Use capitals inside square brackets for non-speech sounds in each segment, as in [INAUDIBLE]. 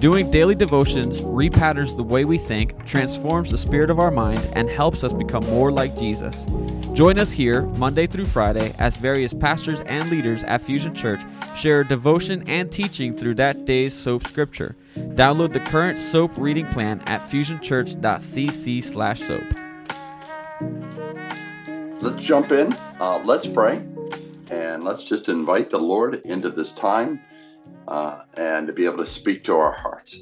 Doing daily devotions repatterns the way we think, transforms the spirit of our mind, and helps us become more like Jesus. Join us here Monday through Friday as various pastors and leaders at Fusion Church share devotion and teaching through that day's soap scripture. Download the current soap reading plan at fusionchurch.cc/soap. Let's jump in. Uh, let's pray, and let's just invite the Lord into this time uh, and to be able to speak to our hearts.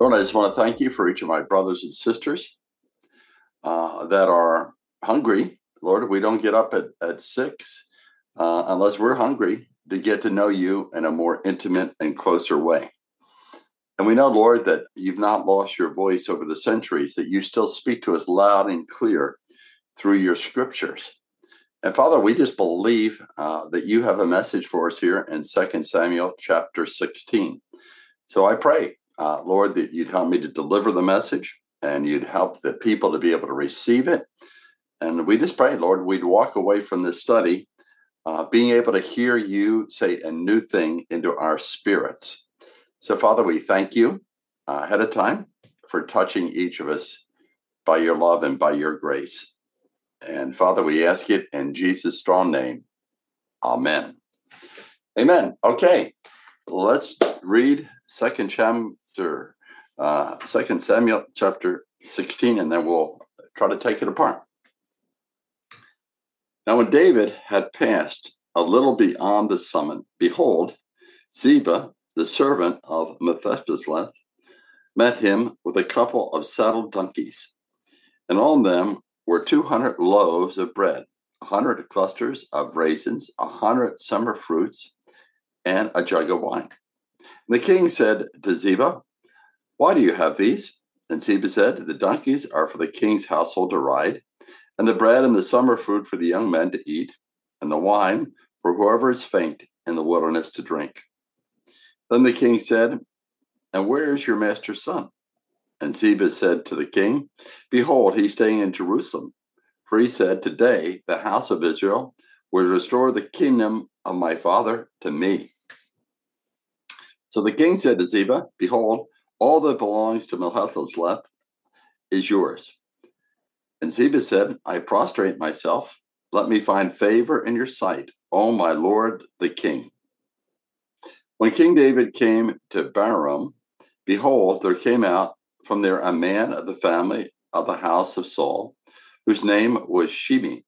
Lord, I just want to thank you for each of my brothers and sisters uh, that are hungry. Lord, we don't get up at, at six uh, unless we're hungry to get to know you in a more intimate and closer way. And we know, Lord, that you've not lost your voice over the centuries, that you still speak to us loud and clear through your scriptures. And Father, we just believe uh, that you have a message for us here in 2 Samuel chapter 16. So I pray, uh, Lord, that you'd help me to deliver the message and you'd help the people to be able to receive it. And we just pray, Lord, we'd walk away from this study uh, being able to hear you say a new thing into our spirits. So, Father, we thank you uh, ahead of time for touching each of us by your love and by your grace. And Father, we ask it in Jesus' strong name. Amen. Amen. Okay, let's read Second chapter, uh, Second Samuel chapter 16, and then we'll try to take it apart. Now, when David had passed a little beyond the summit, behold, Ziba, the servant of Mephibosheth, met him with a couple of saddled donkeys, and on them were 200 loaves of bread, 100 clusters of raisins, 100 summer fruits, and a jug of wine. And the king said to Ziba, Why do you have these? And Ziba said, The donkeys are for the king's household to ride and the bread and the summer food for the young men to eat, and the wine for whoever is faint in the wilderness to drink. Then the king said, And where is your master's son? And Ziba said to the king, Behold, he's staying in Jerusalem. For he said, Today the house of Israel will restore the kingdom of my father to me. So the king said to Ziba, Behold, all that belongs to left is yours. And Ziba said, I prostrate myself. Let me find favor in your sight, O my lord the king. When King David came to Bahurim, behold, there came out from there a man of the family of the house of Saul, whose name was Shimei,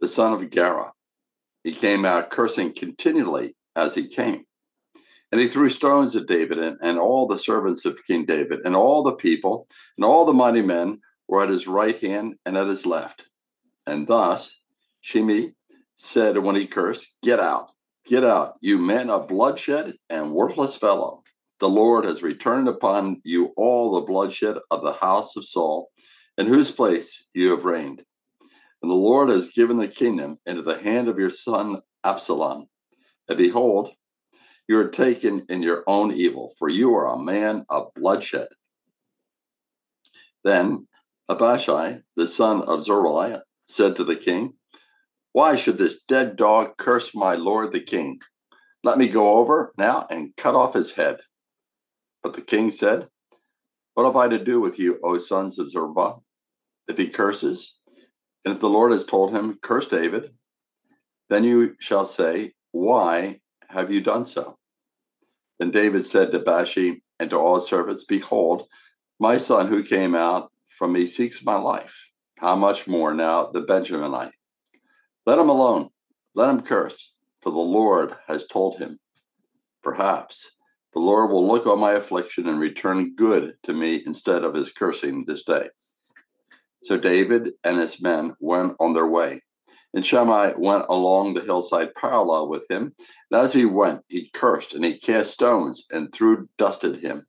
the son of Gera. He came out cursing continually as he came. And he threw stones at David and, and all the servants of King David and all the people and all the mighty men were at his right hand and at his left. And thus Shimei said when he cursed, Get out, get out, you men of bloodshed and worthless fellow. The Lord has returned upon you all the bloodshed of the house of Saul, in whose place you have reigned. And the Lord has given the kingdom into the hand of your son Absalom. And behold, you are taken in your own evil, for you are a man of bloodshed. Then Abishai, the son of Zeruiah, said to the king, Why should this dead dog curse my lord the king? Let me go over now and cut off his head. But the king said, What have I to do with you, O sons of Zeruiah? If he curses, and if the Lord has told him, Curse David, then you shall say, Why have you done so? Then David said to Abishai and to all his servants, Behold, my son who came out from me seeks my life. How much more now the Benjaminite? Let him alone. Let him curse, for the Lord has told him. Perhaps the Lord will look on my affliction and return good to me instead of his cursing this day. So David and his men went on their way. And Shimei went along the hillside parallel with him. And as he went, he cursed and he cast stones and threw dust at him.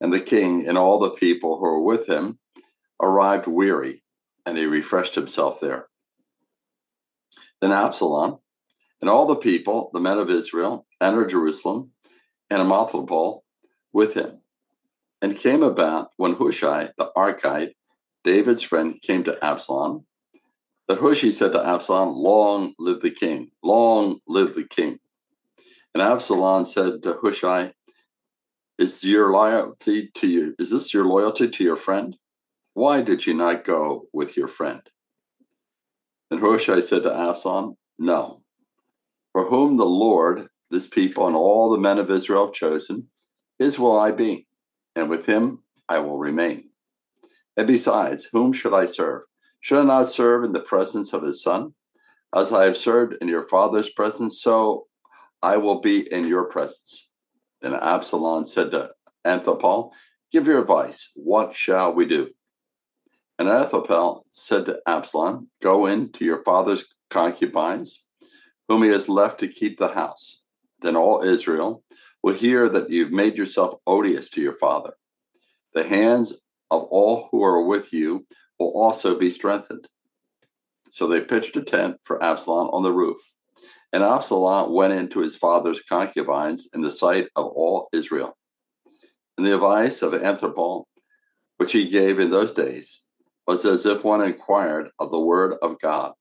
And the king and all the people who were with him arrived weary, and he refreshed himself there. Then Absalom and all the people, the men of Israel, entered Jerusalem, and Ahithophel with him. And came about when Hushai the Archite, David's friend, came to Absalom, that Hushai said to Absalom, Long live the king, long live the king. And Absalom said to Hushai, Is your loyalty to you, is this your loyalty to your friend? Why did you not go with your friend? And Hushai said to Absalom, No. For whom the Lord, this people, and all the men of Israel chosen, his will I be, and with him I will remain. And besides, whom should I serve? Should I not serve in the presence of his son? As I have served in your father's presence, so I will be in your presence. Then Absalom said to Ahithophel, Give your advice. What shall we do? And Ahithophel said to Absalom, Go in to your father's concubines, whom he has left to keep the house. Then all Israel will hear that you've made yourself odious to your father. The hands of all who are with you will also be strengthened. So they pitched a tent for Absalom on the roof. And Absalom went into his father's concubines in the sight of all Israel. And the advice of Ahithophel, which he gave in those days, was as if one inquired of the word of God.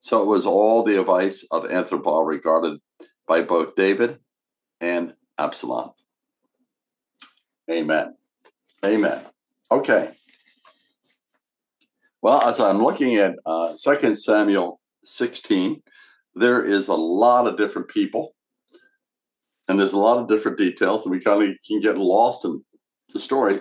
So it was all the advice of Ahithophel regarded by both David and Absalom. Amen. Amen. Okay. Well, as I'm looking at uh, 2 Samuel 16, there is a lot of different people and there's a lot of different details, and we kind of can get lost in the story.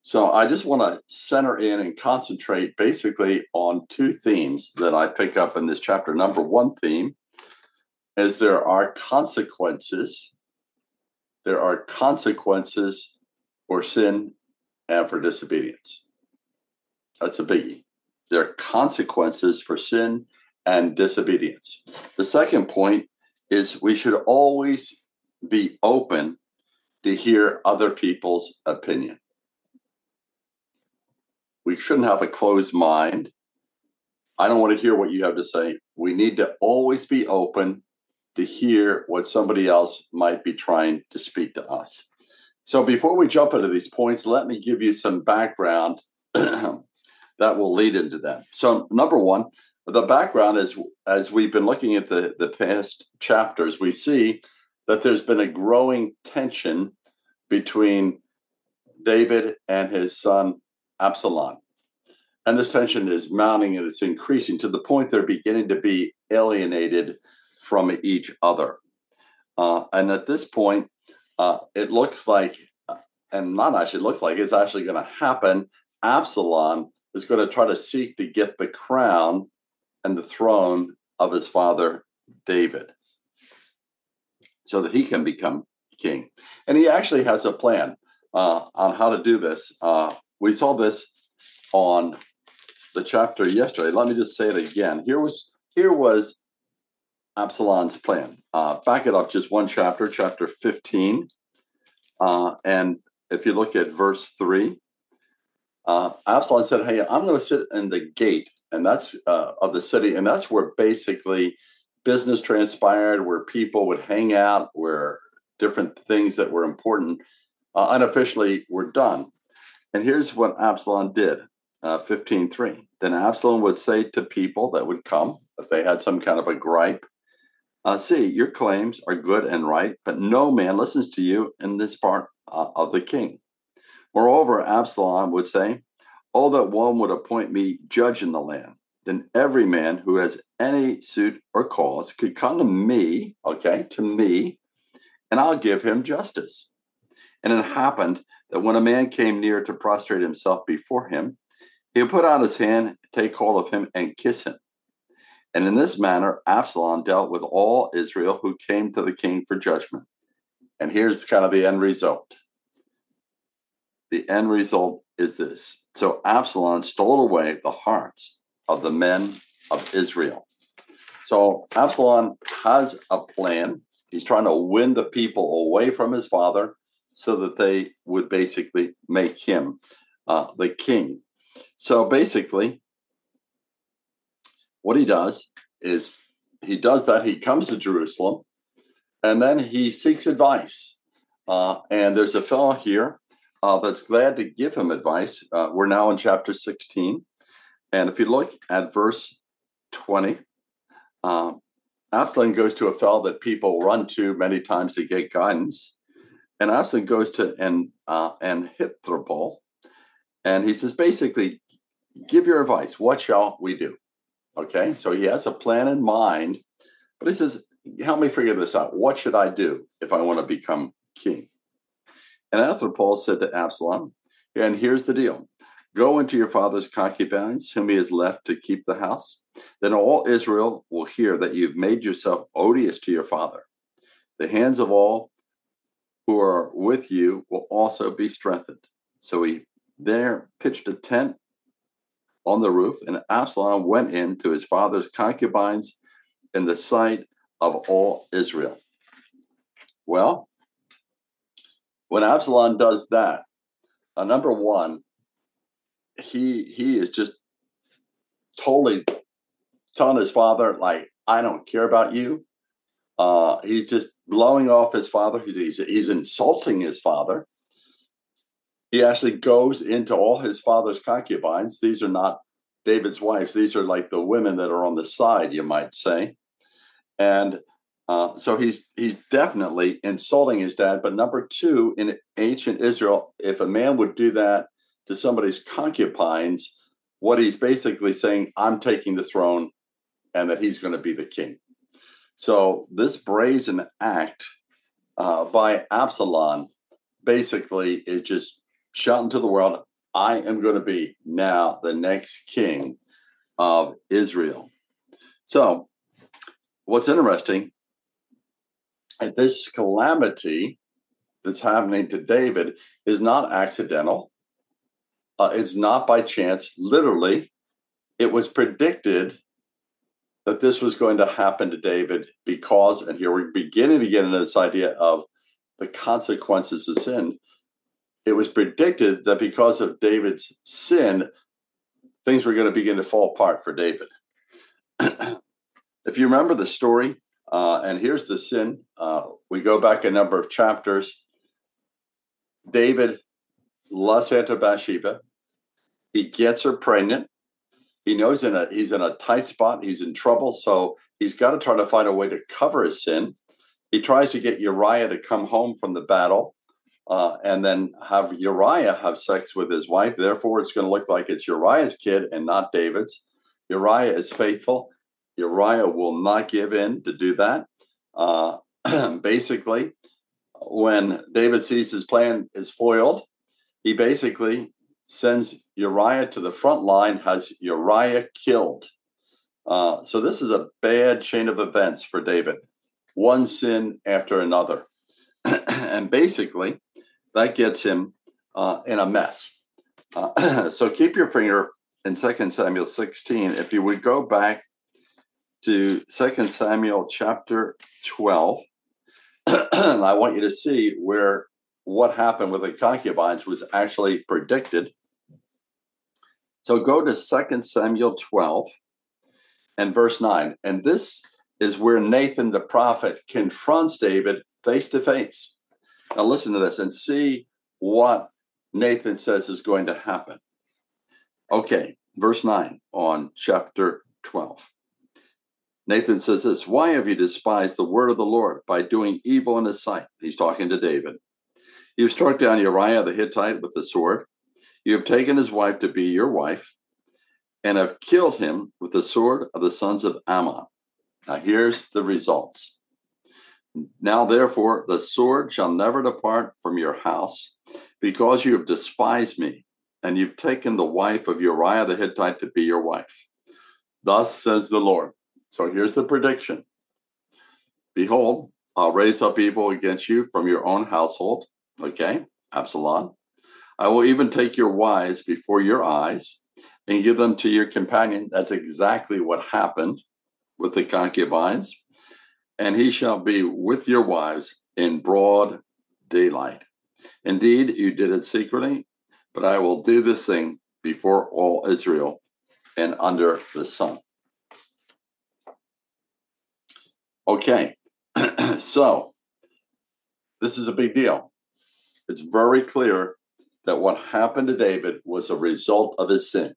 So I just want to center in and concentrate basically on two themes that I pick up in this chapter. Number one theme is there are consequences. There are consequences for sin and for disobedience. That's a biggie. There are consequences for sin and disobedience. The second point is we should always be open to hear other people's opinion. We shouldn't have a closed mind. I don't want to hear what you have to say. We need to always be open to hear what somebody else might be trying to speak to us. So before we jump into these points, let me give you some background [CLEARS THROAT] that will lead into them. So number one, the background is as we've been looking at the, the past chapters, we see that there's been a growing tension between David and his son Absalom. And this tension is mounting and it's increasing to the point they're beginning to be alienated from each other. Uh, and at this point, uh, it looks like, and not actually looks like, it's actually going to happen. Absalom is going to try to seek to get the crown and the throne of his father David so that he can become king. And he actually has a plan uh, on how to do this. Uh, we saw this on the chapter yesterday. Let me just say it again. Here was here was Absalom's plan. Uh, back it up just one chapter, chapter 15. Uh, and if you look at verse 3, uh, Absalom said, Hey, I'm going to sit in the gate and that's uh, of the city, and that's where basically business transpired, where people would hang out, where different things that were important uh, unofficially were done. And here's what Absalom did, uh, 15.3. Then Absalom would say to people that would come, if they had some kind of a gripe, uh, see, your claims are good and right, but no man listens to you in this part uh, of the king. Moreover, Absalom would say, Oh, that one would appoint me judge in the land. Then every man who has any suit or cause could come to me, okay, to me, and I'll give him justice. And it happened that when a man came near to prostrate himself before him, he would put out his hand, take hold of him, and kiss him. And in this manner, Absalom dealt with all Israel who came to the king for judgment. And here's kind of the end result. The end result is this so Absalom stole away the hearts of the men of Israel. So Absalom has a plan. He's trying to win the people away from his father so that they would basically make him uh, the king. So basically, what he does is he does that. He comes to Jerusalem and then he seeks advice. Uh, and there's a fellow here uh, that's glad to give him advice. Uh, we're now in chapter 16. And if you look at verse 20, um, Absalom goes to a fellow that people run to many times to get guidance. And Absalom goes to and uh, and Ahithophel, and he says basically, give your advice. What shall we do? Okay, so he has a plan in mind, but he says, help me figure this out. What should I do if I want to become king? And Ahithophel said to Absalom, and here's the deal Go into your father's concubines, whom he has left to keep the house. Then all Israel will hear that you've made yourself odious to your father. The hands of all who are with you will also be strengthened. So he there pitched a tent on the roof, and Absalom went in to his father's concubines in the sight of all Israel. Well, when Absalom does that, uh, number one, he he is just totally telling his father like I don't care about you. Uh, he's just blowing off his father. He's, he's he's insulting his father. He actually goes into all his father's concubines. These are not David's wives. These are like the women that are on the side, you might say. And uh, so he's he's definitely insulting his dad. But number two, in ancient Israel, if a man would do that to somebody's concubines, what he's basically saying, I'm taking the throne, and that he's going to be the king. So this brazen act uh, by Absalom basically is just shouting to the world, I am going to be now the next king of Israel. So, what's interesting at this calamity that's happening to David is not accidental. Uh, it's not by chance. Literally, it was predicted that this was going to happen to David because, and here we're beginning to get into this idea of the consequences of sin. It was predicted that because of David's sin, things were going to begin to fall apart for David. [CLEARS THROAT] if you remember the story, uh, and here's the sin. Uh, we go back a number of chapters. David lusts after Bathsheba. He gets her pregnant. He knows in a he's in a tight spot. He's in trouble, so he's got to try to find a way to cover his sin. He tries to get Uriah to come home from the battle, uh, and then have Uriah have sex with his wife. Therefore, it's going to look like it's Uriah's kid and not David's. Uriah is faithful. Uriah will not give in to do that. Uh, [CLEARS THROAT] basically, when David sees his plan is foiled, he basically sends Uriah to the front line, has Uriah killed. Uh, so this is a bad chain of events for David, one sin after another. [CLEARS THROAT] and basically, that gets him uh, in a mess. Uh, [CLEARS THROAT] so keep your finger in 2 Samuel 16. If you would go back to Second Samuel chapter 12. [CLEARS THROAT] and I want you to see where what happened with the concubines was actually predicted. So go to Second Samuel 12 and verse 9. And this is where Nathan the prophet confronts David face to face. Now listen to this and see what Nathan says is going to happen. Okay, verse 9 on chapter 12. Nathan says this Why have you despised the word of the Lord by doing evil in his sight? He's talking to David. You've struck down Uriah the Hittite with the sword. You have taken his wife to be your wife and have killed him with the sword of the sons of Ammon. Now, here's the results. Now, therefore, the sword shall never depart from your house because you have despised me and you've taken the wife of Uriah the Hittite to be your wife. Thus says the Lord so here's the prediction Behold, I'll raise up evil against you from your own household. Okay, Absalom. I will even take your wives before your eyes and give them to your companion. That's exactly what happened with the concubines. And he shall be with your wives in broad daylight. Indeed, you did it secretly, but I will do this thing before all Israel and under the sun. Okay, [CLEARS THROAT] so this is a big deal. It's very clear that what happened to David was a result of his sin.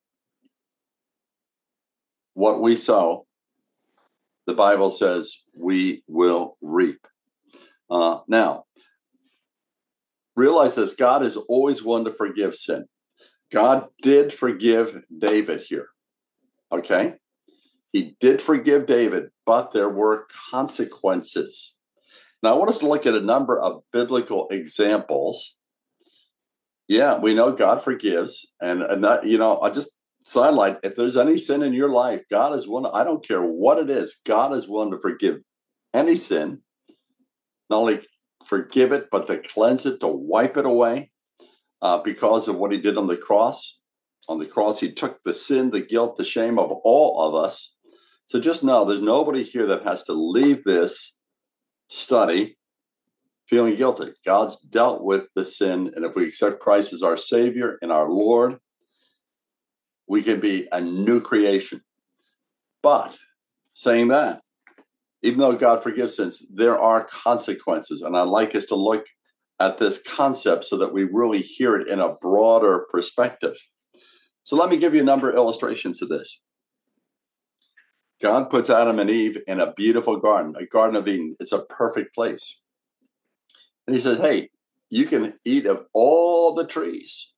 What we sow, the Bible says we will reap. Uh, now, realize this God is always one to forgive sin. God did forgive David here. Okay? He did forgive David, but there were consequences. Now, I want us to look at a number of biblical examples. Yeah, we know God forgives. And, and that, you know, I just sidelight if there's any sin in your life, God is one, I don't care what it is, God is willing to forgive any sin, not only forgive it, but to cleanse it, to wipe it away uh, because of what he did on the cross. On the cross, he took the sin, the guilt, the shame of all of us. So just know there's nobody here that has to leave this study feeling guilty. God's dealt with the sin. And if we accept Christ as our Savior and our Lord, we can be a new creation. But saying that, even though God forgives sins, there are consequences. And I'd like us to look at this concept so that we really hear it in a broader perspective. So let me give you a number of illustrations of this. God puts Adam and Eve in a beautiful garden, a garden of Eden. It's a perfect place. And he says, Hey, you can eat of all the trees,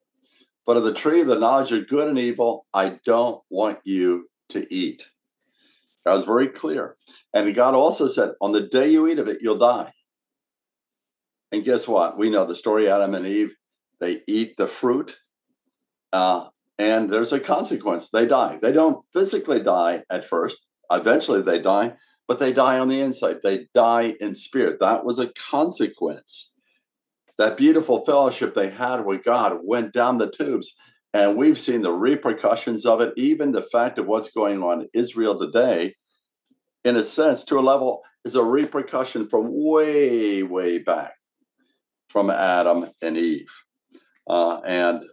but of the tree of the knowledge of good and evil, I don't want you to eat. God was very clear. And God also said, On the day you eat of it, you'll die. And guess what? We know the story Adam and Eve, they eat the fruit, uh, and there's a consequence. They die. They don't physically die at first, eventually, they die, but they die on the inside. They die in spirit. That was a consequence. That beautiful fellowship they had with God went down the tubes. And we've seen the repercussions of it, even the fact of what's going on in Israel today, in a sense, to a level, is a repercussion from way, way back from Adam and Eve. Uh, and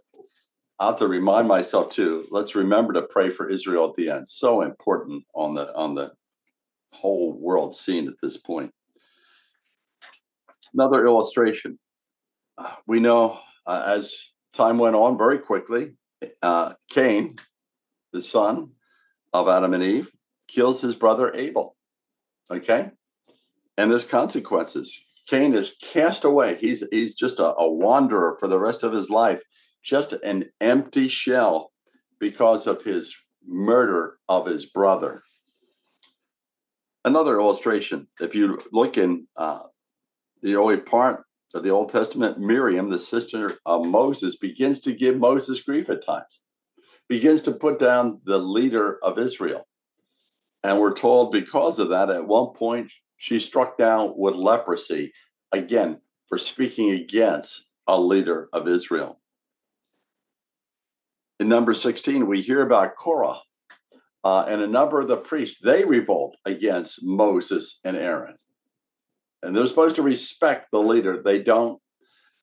I have to remind myself too. Let's remember to pray for Israel at the end. So important on the on the whole world scene at this point. Another illustration. [SIGHS] We know uh, as time went on very quickly, uh, Cain, the son of Adam and Eve, kills his brother Abel. Okay, and there's consequences. Cain is cast away. He's he's just a, a wanderer for the rest of his life, just an empty shell because of his murder of his brother. Another illustration, if you look in uh, the early part of the Old Testament, Miriam, the sister of Moses, begins to give Moses grief at times, begins to put down the leader of Israel. And we're told because of that, at one point, she struck down with leprosy, again, for speaking against a leader of Israel. In number 16, we hear about Korah uh, and a number of the priests. They revolt against Moses and Aaron. And they're supposed to respect the leader. They don't,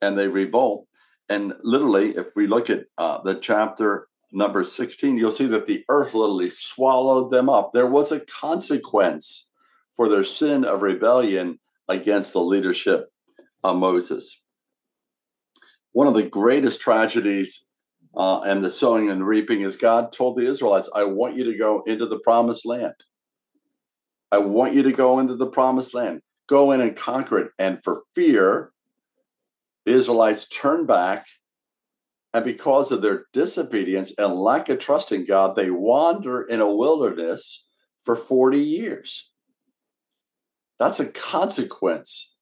and they revolt. And literally, if we look at uh, the chapter number 16, you'll see that the earth literally swallowed them up. There was a consequence for their sin of rebellion against the leadership of Moses. One of the greatest tragedies uh, and the sowing and the reaping is God told the Israelites, I want you to go into the promised land. I want you to go into the promised land. Go in and conquer it. And for fear, the Israelites turned back. And because of their disobedience and lack of trust in God, they wander in a wilderness for 40 years. That's a consequence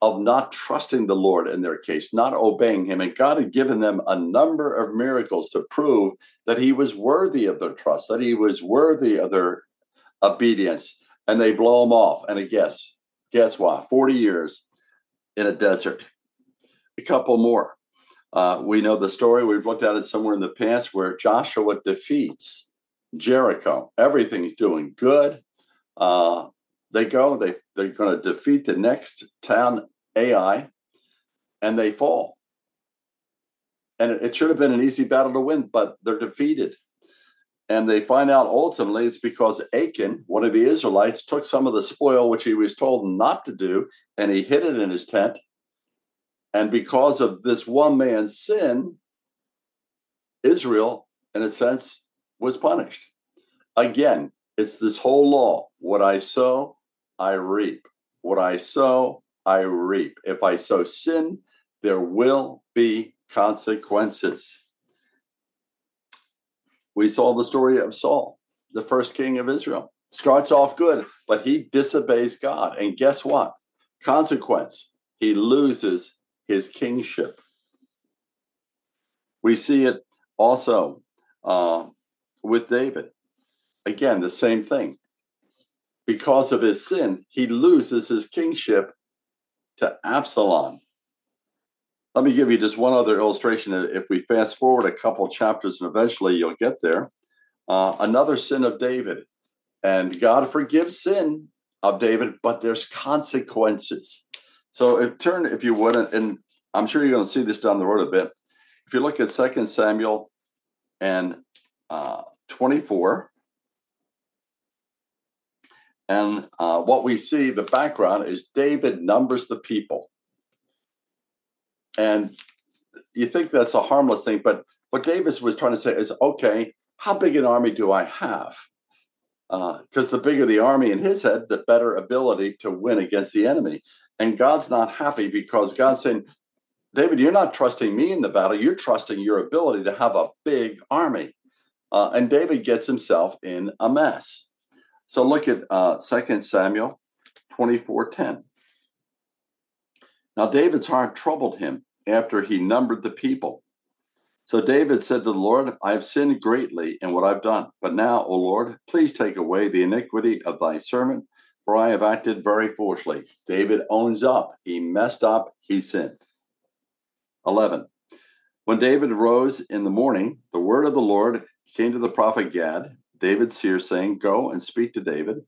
of not trusting the Lord in their case, not obeying Him. And God had given them a number of miracles to prove that He was worthy of their trust, that He was worthy of their obedience. And they blow Him off. And I guess, guess what? 40 years in a desert. A couple more. Uh, we know the story. We've looked at it somewhere in the past where Joshua defeats Jericho. Everything's doing good. Uh, they go, they, they're going to defeat the next town, Ai, and they fall. And it, it should have been an easy battle to win, but they're defeated. And they find out ultimately it's because Achan, one of the Israelites, took some of the spoil, which he was told not to do, and he hid it in his tent. And because of this one man's sin, Israel, in a sense, was punished. Again, it's this whole law what I sow, I reap. What I sow, I reap. If I sow sin, there will be consequences. We saw the story of Saul, the first king of Israel. Starts off good, but he disobeys God. And guess what? Consequence, he loses his kingship. We see it also uh, with David. Again, the same thing. Because of his sin, he loses his kingship to Absalom. Let me give you just one other illustration. If we fast forward a couple chapters and eventually you'll get there, uh, another sin of David. And God forgives sin of David, but there's consequences. So if, turn, if you wouldn't, and I'm sure you're going to see this down the road a bit. If you look at Second Samuel and uh, 24, and uh, what we see, the background is David numbers the people. And you think that's a harmless thing, but what David was trying to say is okay, how big an army do I have? Because uh, the bigger the army in his head, the better ability to win against the enemy. And God's not happy because God's saying, David, you're not trusting me in the battle. You're trusting your ability to have a big army. Uh, and David gets himself in a mess. So look at uh, 2 Samuel 24:10. Now David's heart troubled him after he numbered the people. So David said to the Lord, I have sinned greatly in what I've done. But now, O Lord, please take away the iniquity of thy servant, for I have acted very foolishly. David owns up. He messed up. He sinned. 11. When David rose in the morning, the word of the Lord came to the prophet Gad, David's seer, saying, Go and speak to David.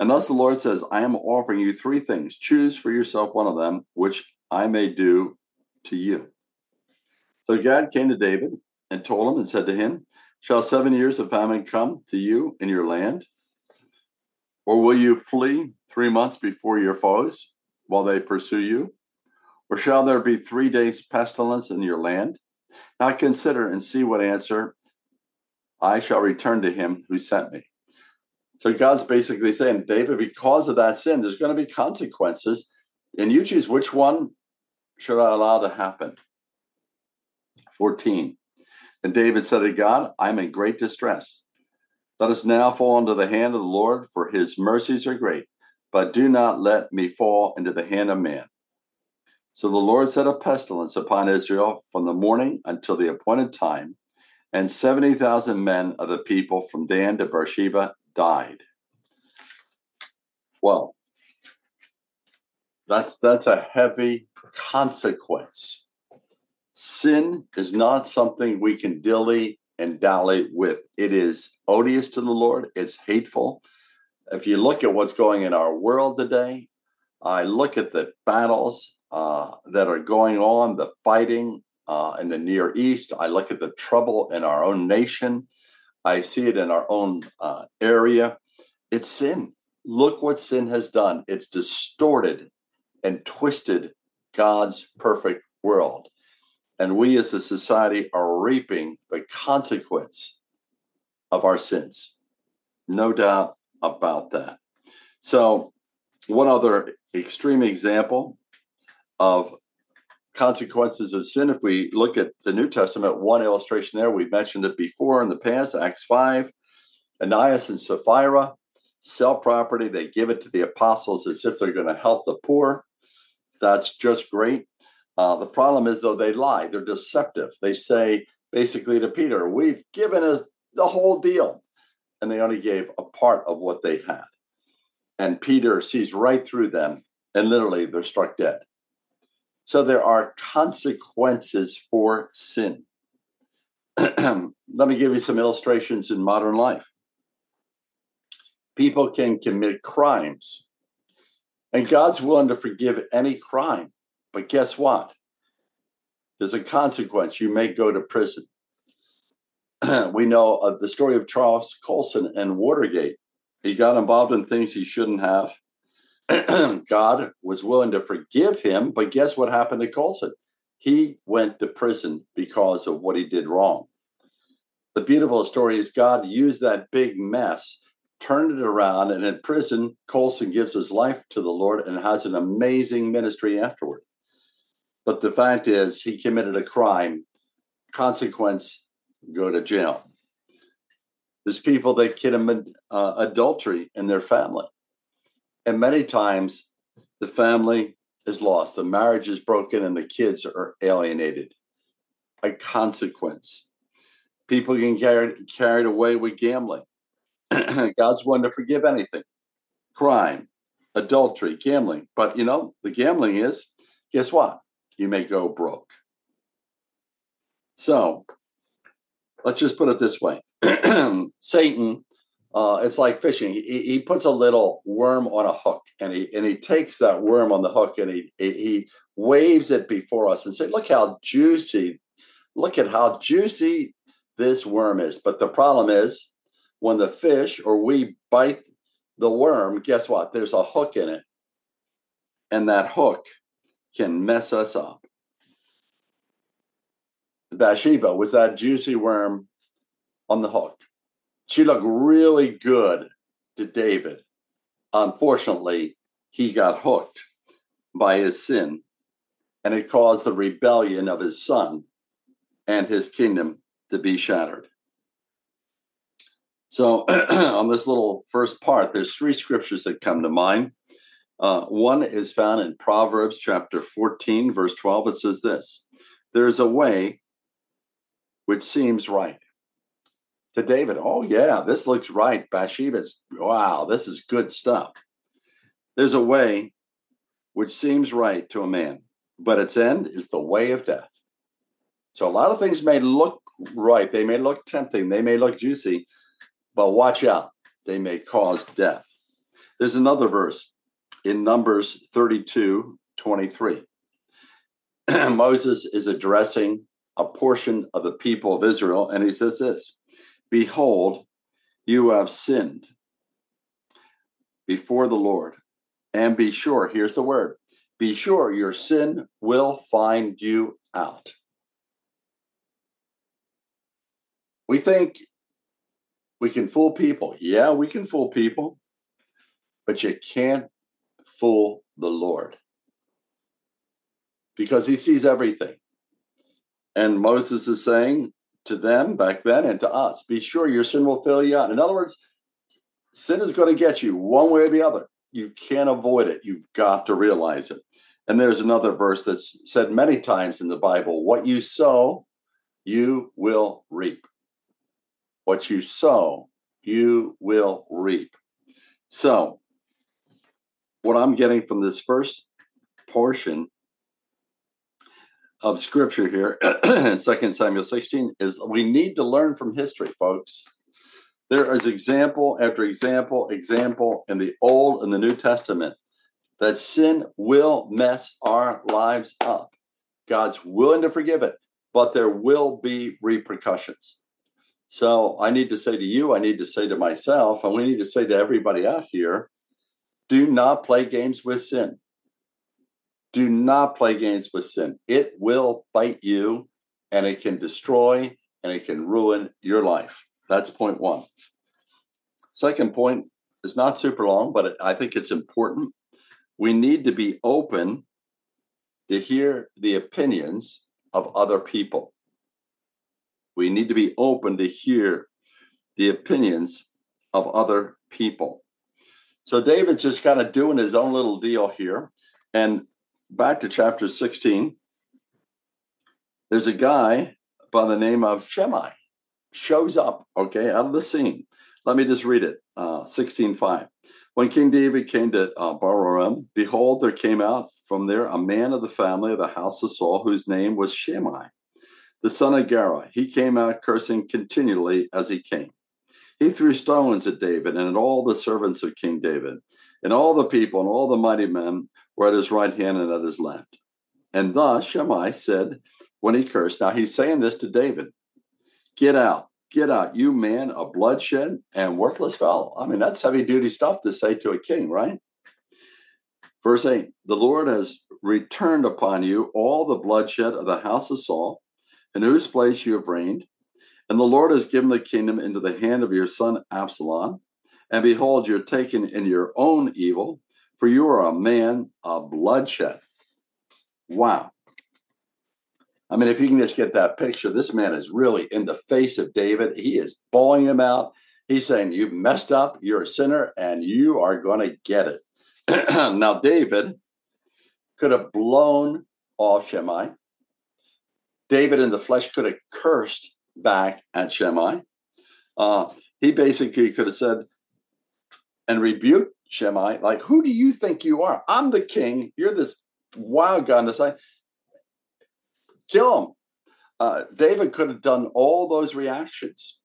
And thus the Lord says, I am offering you three things. Choose for yourself one of them, which I may do to you. So Gad came to David and told him and said to him, Shall seven years of famine come to you in your land? Or will you flee three months before your foes while they pursue you? Or shall there be three days pestilence in your land? Now consider and see what answer I shall return to him who sent me. So God's basically saying, David, because of that sin, there's going to be consequences, and you choose which one should I allow to happen. 14. And David said to God, I'm in great distress. Let us now fall into the hand of the Lord, for his mercies are great, but do not let me fall into the hand of man. So the Lord set a pestilence upon Israel from the morning until the appointed time, and 70,000 men of the people from Dan to Beersheba died. Well, that's that's a heavy consequence. Sin is not something we can dilly and dally with. It is odious to the Lord. It's hateful. If you look at what's going in our world today, I look at the battles uh, that are going on, the fighting, uh, in the Near East. I look at the trouble in our own nation. I see it in our own uh, area. It's sin. Look what sin has done. It's distorted and twisted God's perfect world. And we as a society are reaping the consequence of our sins. No doubt about that. So, one other extreme example of consequences of sin. If we look at the New Testament, one illustration there, we've mentioned it before in the past, Acts 5, Ananias and Sapphira sell property, they give it to the apostles as if they're going to help the poor. That's just great. Uh, the problem is, though, they lie, they're deceptive. They say basically to Peter, We've given us the whole deal. And they only gave a part of what they had. And Peter sees right through them, and literally they're struck dead. So there are consequences for sin. [CLEARS THROAT] Let me give you some illustrations in modern life. People can commit crimes, and God's willing to forgive any crime. But guess what? There's a consequence. You may go to prison. [CLEARS THROAT] we know of the story of Charles Colson and Watergate. He got involved in things he shouldn't have. [CLEARS THROAT] God was willing to forgive him, but guess what happened to Colson? He went to prison because of what he did wrong. the beautiful story is God used that big mess, turned it around, and in prison, Colson gives his life to the Lord and has an amazing ministry afterward. But the fact is, he committed a crime. Consequence, go to jail. There's people that commit uh, adultery in their family. And many times the family is lost, the marriage is broken, and the kids are alienated. A consequence. People can get carried away with gambling. [CLEARS THROAT] God's willing to forgive anything crime, adultery, gambling. But you know, the gambling is guess what? You may go broke. So let's just put it this way [CLEARS THROAT] Satan, uh, it's like fishing. He, he puts a little worm on a hook, and he and he takes that worm on the hook, and he he waves it before us and say, "Look how juicy! Look at how juicy this worm is." But the problem is, when the fish or we bite the worm, guess what? There's a hook in it, and that hook can mess us up. Bathsheba was that juicy worm on the hook. She looked really good to David. Unfortunately, he got hooked by his sin, and it caused the rebellion of his son and his kingdom to be shattered. So, [CLEARS THROAT] on this little first part, there's three scriptures that come to mind. Uh, one is found in Proverbs chapter 14, verse 12. It says this There's a way which seems right to David, oh, yeah, this looks right. Bathsheba's, wow, this is good stuff. There's a way which seems right to a man, but its end is the way of death. So a lot of things may look right, they may look tempting, they may look juicy, but watch out, they may cause death. There's another verse in Numbers 32 23. [CLEARS THROAT] Moses is addressing a portion of the people of Israel, and he says this Behold, you have sinned before the Lord. And be sure, here's the word be sure your sin will find you out. We think we can fool people. Yeah, we can fool people, but you can't fool the Lord because he sees everything. And Moses is saying, to them back then and to us. Be sure your sin will fill you out. In other words, sin is going to get you one way or the other. You can't avoid it. You've got to realize it. And there's another verse that's said many times in the Bible what you sow, you will reap. What you sow, you will reap. So, what I'm getting from this first portion of scripture here [CLEARS THROAT] in 2 Samuel 16 is we need to learn from history, folks. There is example after example, example in the Old and the New Testament that sin will mess our lives up. God's willing to forgive it, but there will be repercussions. So I need to say to you, I need to say to myself, and we need to say to everybody out here do not play games with sin. Do not play games with sin. It will bite you and it can destroy and it can ruin your life. That's point one. Second point is not super long, but I think it's important. We need to be open to hear the opinions of other people. We need to be open to hear the opinions of other people. So David's just kind of doing his own little deal here. And back to chapter 16, there's a guy by the name of Shimei shows up, okay, out of the scene. Let me just read it. Uh, 16.5. When King David came to uh, Bahurim, behold, there came out from there a man of the family of the house of Saul, whose name was Shimei, the son of Gera. He came out cursing continually as he came. He threw stones at David and at all the servants of King David, and all the people and all the mighty men were at his right hand and at his left. And thus Shimei said when he cursed, now he's saying this to David Get out, get out, you man of bloodshed and worthless fellow. I mean, that's heavy duty stuff to say to a king, right? Verse 8 The Lord has returned upon you all the bloodshed of the house of Saul, in whose place you have reigned, And the Lord has given the kingdom into the hand of your son Absalom. And behold, you're taken in your own evil, for you are a man of bloodshed. Wow. I mean, if you can just get that picture, this man is really in the face of David. He is bawling him out. He's saying, You've messed up, you're a sinner, and you are going to get it. [CLEARS THROAT] now, David could have blown off Shimei. David in the flesh could have cursed back at Shimei. Uh, he basically could have said and rebuked Shimei, like, Who do you think you are? I'm the king. You're this wild guy on the side kill him. Uh, David could have done all those reactions.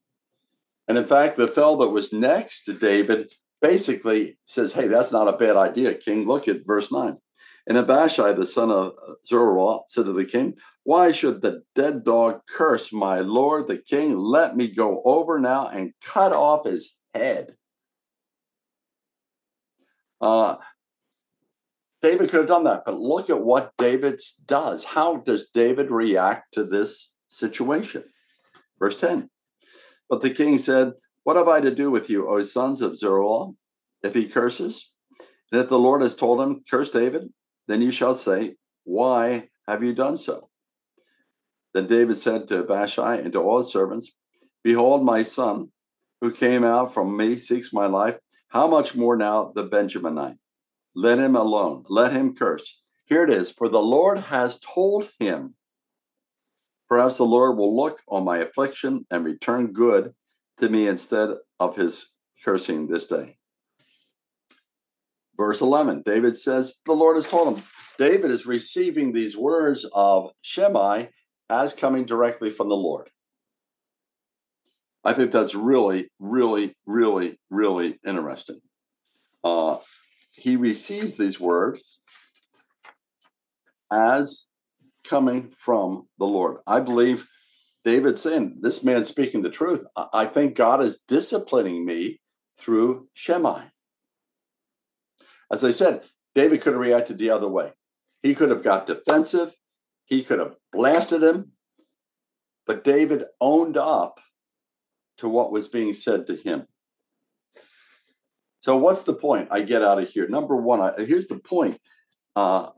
And in fact, the fellow that was next to David basically says, Hey, that's not a bad idea, King. Look at verse 9. And Abishai, the son of Zeruiah, said to the king, Why should the dead dog curse my lord the king? Let me go over now and cut off his head. Uh, David could have done that, but look at what David does. How does David react to this situation? Verse 10. But the king said, What have I to do with you, O sons of Zeruiah? If he curses, and if the Lord has told him, Curse David, then you shall say, Why have you done so? Then David said to Abishai and to all his servants, Behold, my son, who came out from me, seeks my life. How much more now the Benjaminite? Let him alone. Let him curse. Here it is. For the Lord has told him. Perhaps the Lord will look on my affliction and return good to me instead of his cursing this day. Verse 11, David says, The Lord has told him. David is receiving these words of Shimei as coming directly from the Lord. I think that's really, really, really, really interesting. Uh, he receives these words as coming from the Lord. I believe David saying, This man speaking the truth. I think God is disciplining me through Shimei. As I said, David could have reacted the other way. He could have got defensive, he could have blasted him, but David owned up to what was being said to him. So what's the point I get out of here? Number one, I, here's the point. Uh,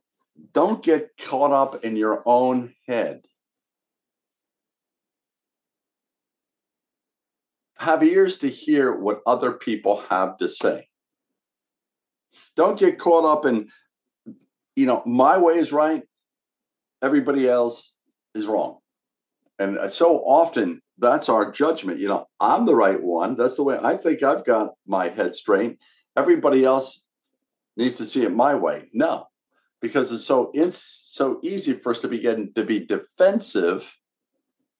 don't get caught up in your own head. Have ears to hear what other people have to say. Don't get caught up in, you know, my way is right, everybody else is wrong. And so often that's our judgment. You know, I'm the right one. That's the way I think I've got my head straight. Everybody else needs to see it my way. No, because it's so it's so easy for us to begin to be defensive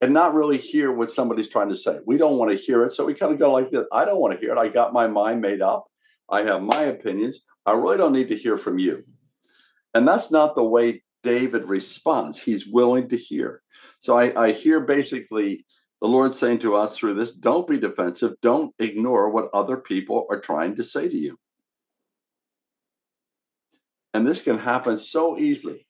and not really hear what somebody's trying to say. We don't want to hear it, so we kind of go like this. I don't want to hear it. I got my mind made up. I have my opinions. I really don't need to hear from you. And that's not the way David responds. He's willing to hear. So I, I hear basically the Lord's saying to us through this don't be defensive, don't ignore what other people are trying to say to you. And this can happen so easily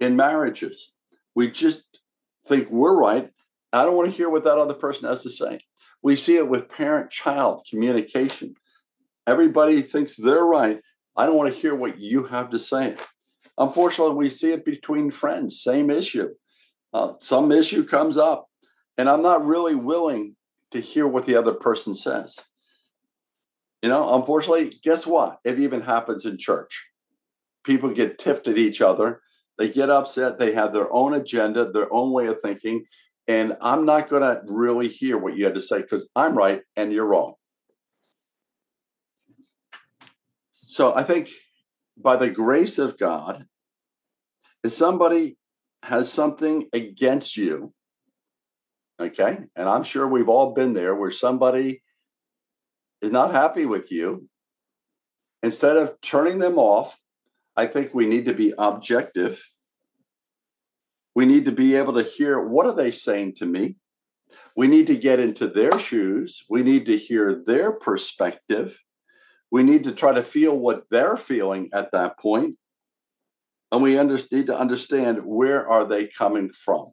in marriages. We just think we're right. I don't want to hear what that other person has to say. We see it with parent child communication. Everybody thinks they're right. I don't want to hear what you have to say. Unfortunately, we see it between friends, same issue. Uh, some issue comes up, and I'm not really willing to hear what the other person says. You know, unfortunately, guess what? It even happens in church. People get tiffed at each other. They get upset. They have their own agenda, their own way of thinking. And I'm not going to really hear what you had to say because I'm right and you're wrong. So I think by the grace of God, if somebody has something against you, Okay. And I'm sure we've all been there where somebody is not happy with you. Instead of turning them off, I think we need to be objective. We need to be able to hear what are they saying to me? We need to get into their shoes. We need to hear their perspective. We need to try to feel what they're feeling at that point. And we under, need to understand where are they coming from.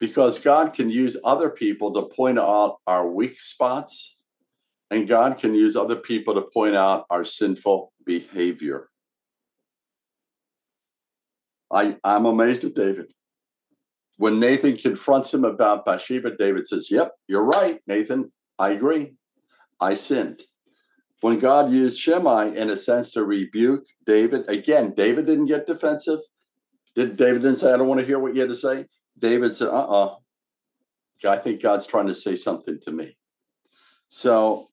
Because God can use other people to point out our weak spots, and God can use other people to point out our sinful behavior. I, I'm amazed at David. When Nathan confronts him about Bathsheba, David says, Yep, you're right, Nathan. I agree. I sinned. When God used Shimei, in a sense, to rebuke David, again, David didn't get defensive. Did David didn't say, I don't want to hear what you had to say? David said, uh uh I think God's trying to say something to me. So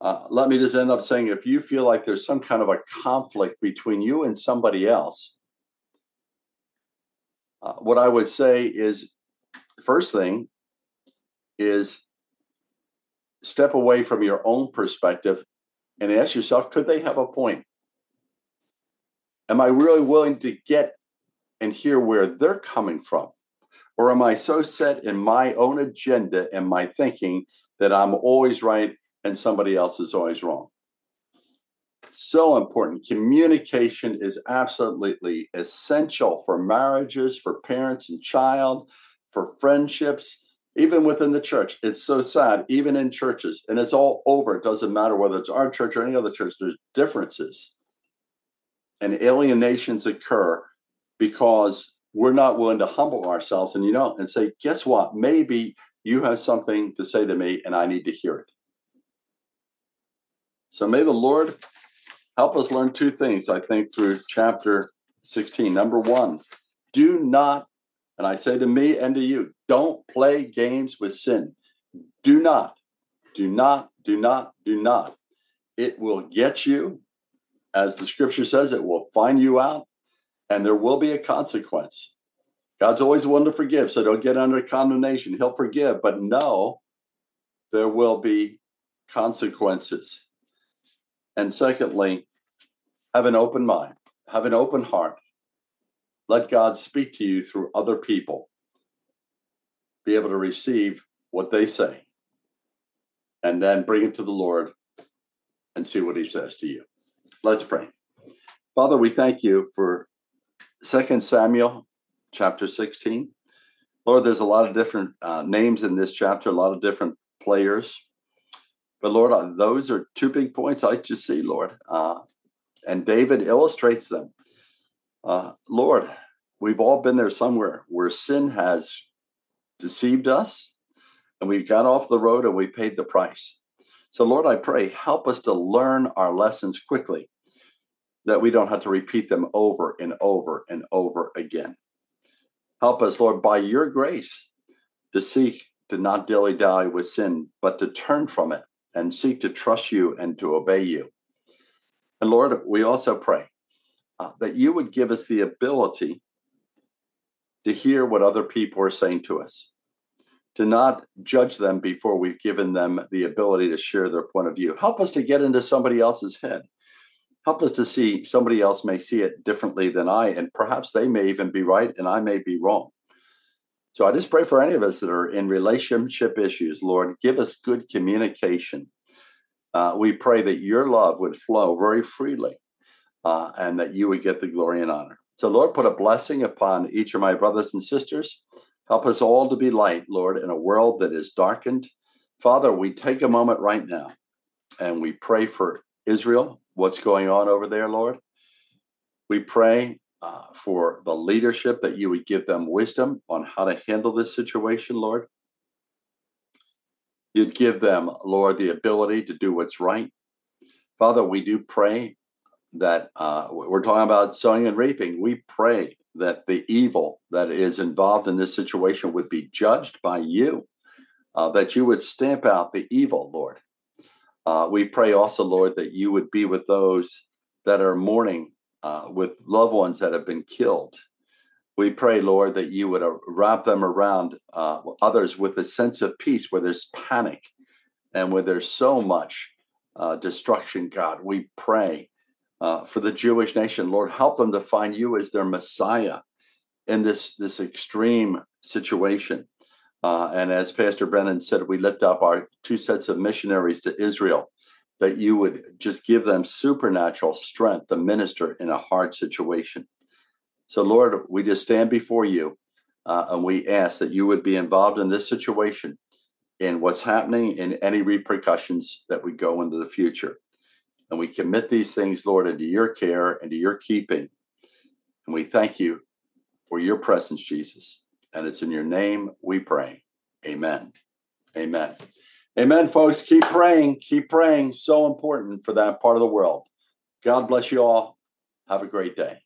uh, let me just end up saying if you feel like there's some kind of a conflict between you and somebody else, uh, what I would say is first thing is step away from your own perspective and ask yourself could they have a point? Am I really willing to get and hear where they're coming from? Or am I so set in my own agenda and my thinking that I'm always right and somebody else is always wrong? So important. Communication is absolutely essential for marriages, for parents and child, for friendships, even within the church. It's so sad, even in churches, and it's all over. It doesn't matter whether it's our church or any other church, there's differences. And alienations occur because we're not willing to humble ourselves and you know and say guess what? Maybe you have something to say to me and i need to hear it. So may the lord help us learn two things i think through chapter 16 number one do not and i say to me and to you don't play games with sin. Do not do not do not do not. It will get you as the scripture says it will find you out and there will be a consequence. God's always one to forgive, so don't get under condemnation. He'll forgive, but no, there will be consequences. And secondly, have an open mind, have an open heart. Let God speak to you through other people. Be able to receive what they say and then bring it to the Lord and see what he says to you. Let's pray. Father, we thank you for Second Samuel chapter 16. Lord, there's a lot of different uh, names in this chapter, a lot of different players. But Lord, uh, those are two big points I just see, Lord. Uh, and David illustrates them. Uh, Lord, we've all been there somewhere where sin has deceived us and we've got off the road and we paid the price. So, Lord, I pray, help us to learn our lessons quickly that we don't have to repeat them over and over and over again. Help us, Lord, by your grace to seek to not dilly dally with sin, but to turn from it and seek to trust you and to obey you. And Lord, we also pray uh, that you would give us the ability to hear what other people are saying to us, to not judge them before we've given them the ability to share their point of view. Help us to get into somebody else's head help us to see somebody else may see it differently than I, and perhaps they may even be right and I may be wrong. So I just pray for any of us that are in relationship issues, Lord, give us good communication. Uh, we pray that your love would flow very freely uh, and that you would get the glory and honor. So, Lord, put a blessing upon each of my brothers and sisters. Help us all to be light, Lord, in a world that is darkened. Father, we take a moment right now and we pray for Israel, what's going on over there, Lord. We pray uh, for the leadership that you would give them wisdom on how to handle this situation, Lord. You'd give them, Lord, the ability to do what's right. Father, we do pray that uh, we're talking about sowing and reaping. We pray that the evil that is involved in this situation would be judged by you, uh, that you would stamp out the evil, Lord, uh, we pray also, Lord, that you would be with those that are mourning uh, with loved ones that have been killed. We pray, Lord, that you would uh, wrap them around uh, others with a sense of peace where there's panic and where there's so much uh, destruction, God. We pray uh, for the Jewish nation. Lord, help them to find you as their Messiah in this, this extreme situation. Uh, and as Pastor Brennan said, we lift up our two sets of missionaries to Israel, that you would just give them supernatural strength to minister in a hard situation. So, Lord, we just stand before you. Uh, and we ask that you would be involved in this situation, in what's happening, in any repercussions that we go into the future. And we commit these things, Lord, into your care and to your keeping. And we thank you for your presence, Jesus. And it's in your name we pray. Amen. Amen. Amen, folks. Keep praying. Keep praying. So important for that part of the world. God bless you all. Have a great day.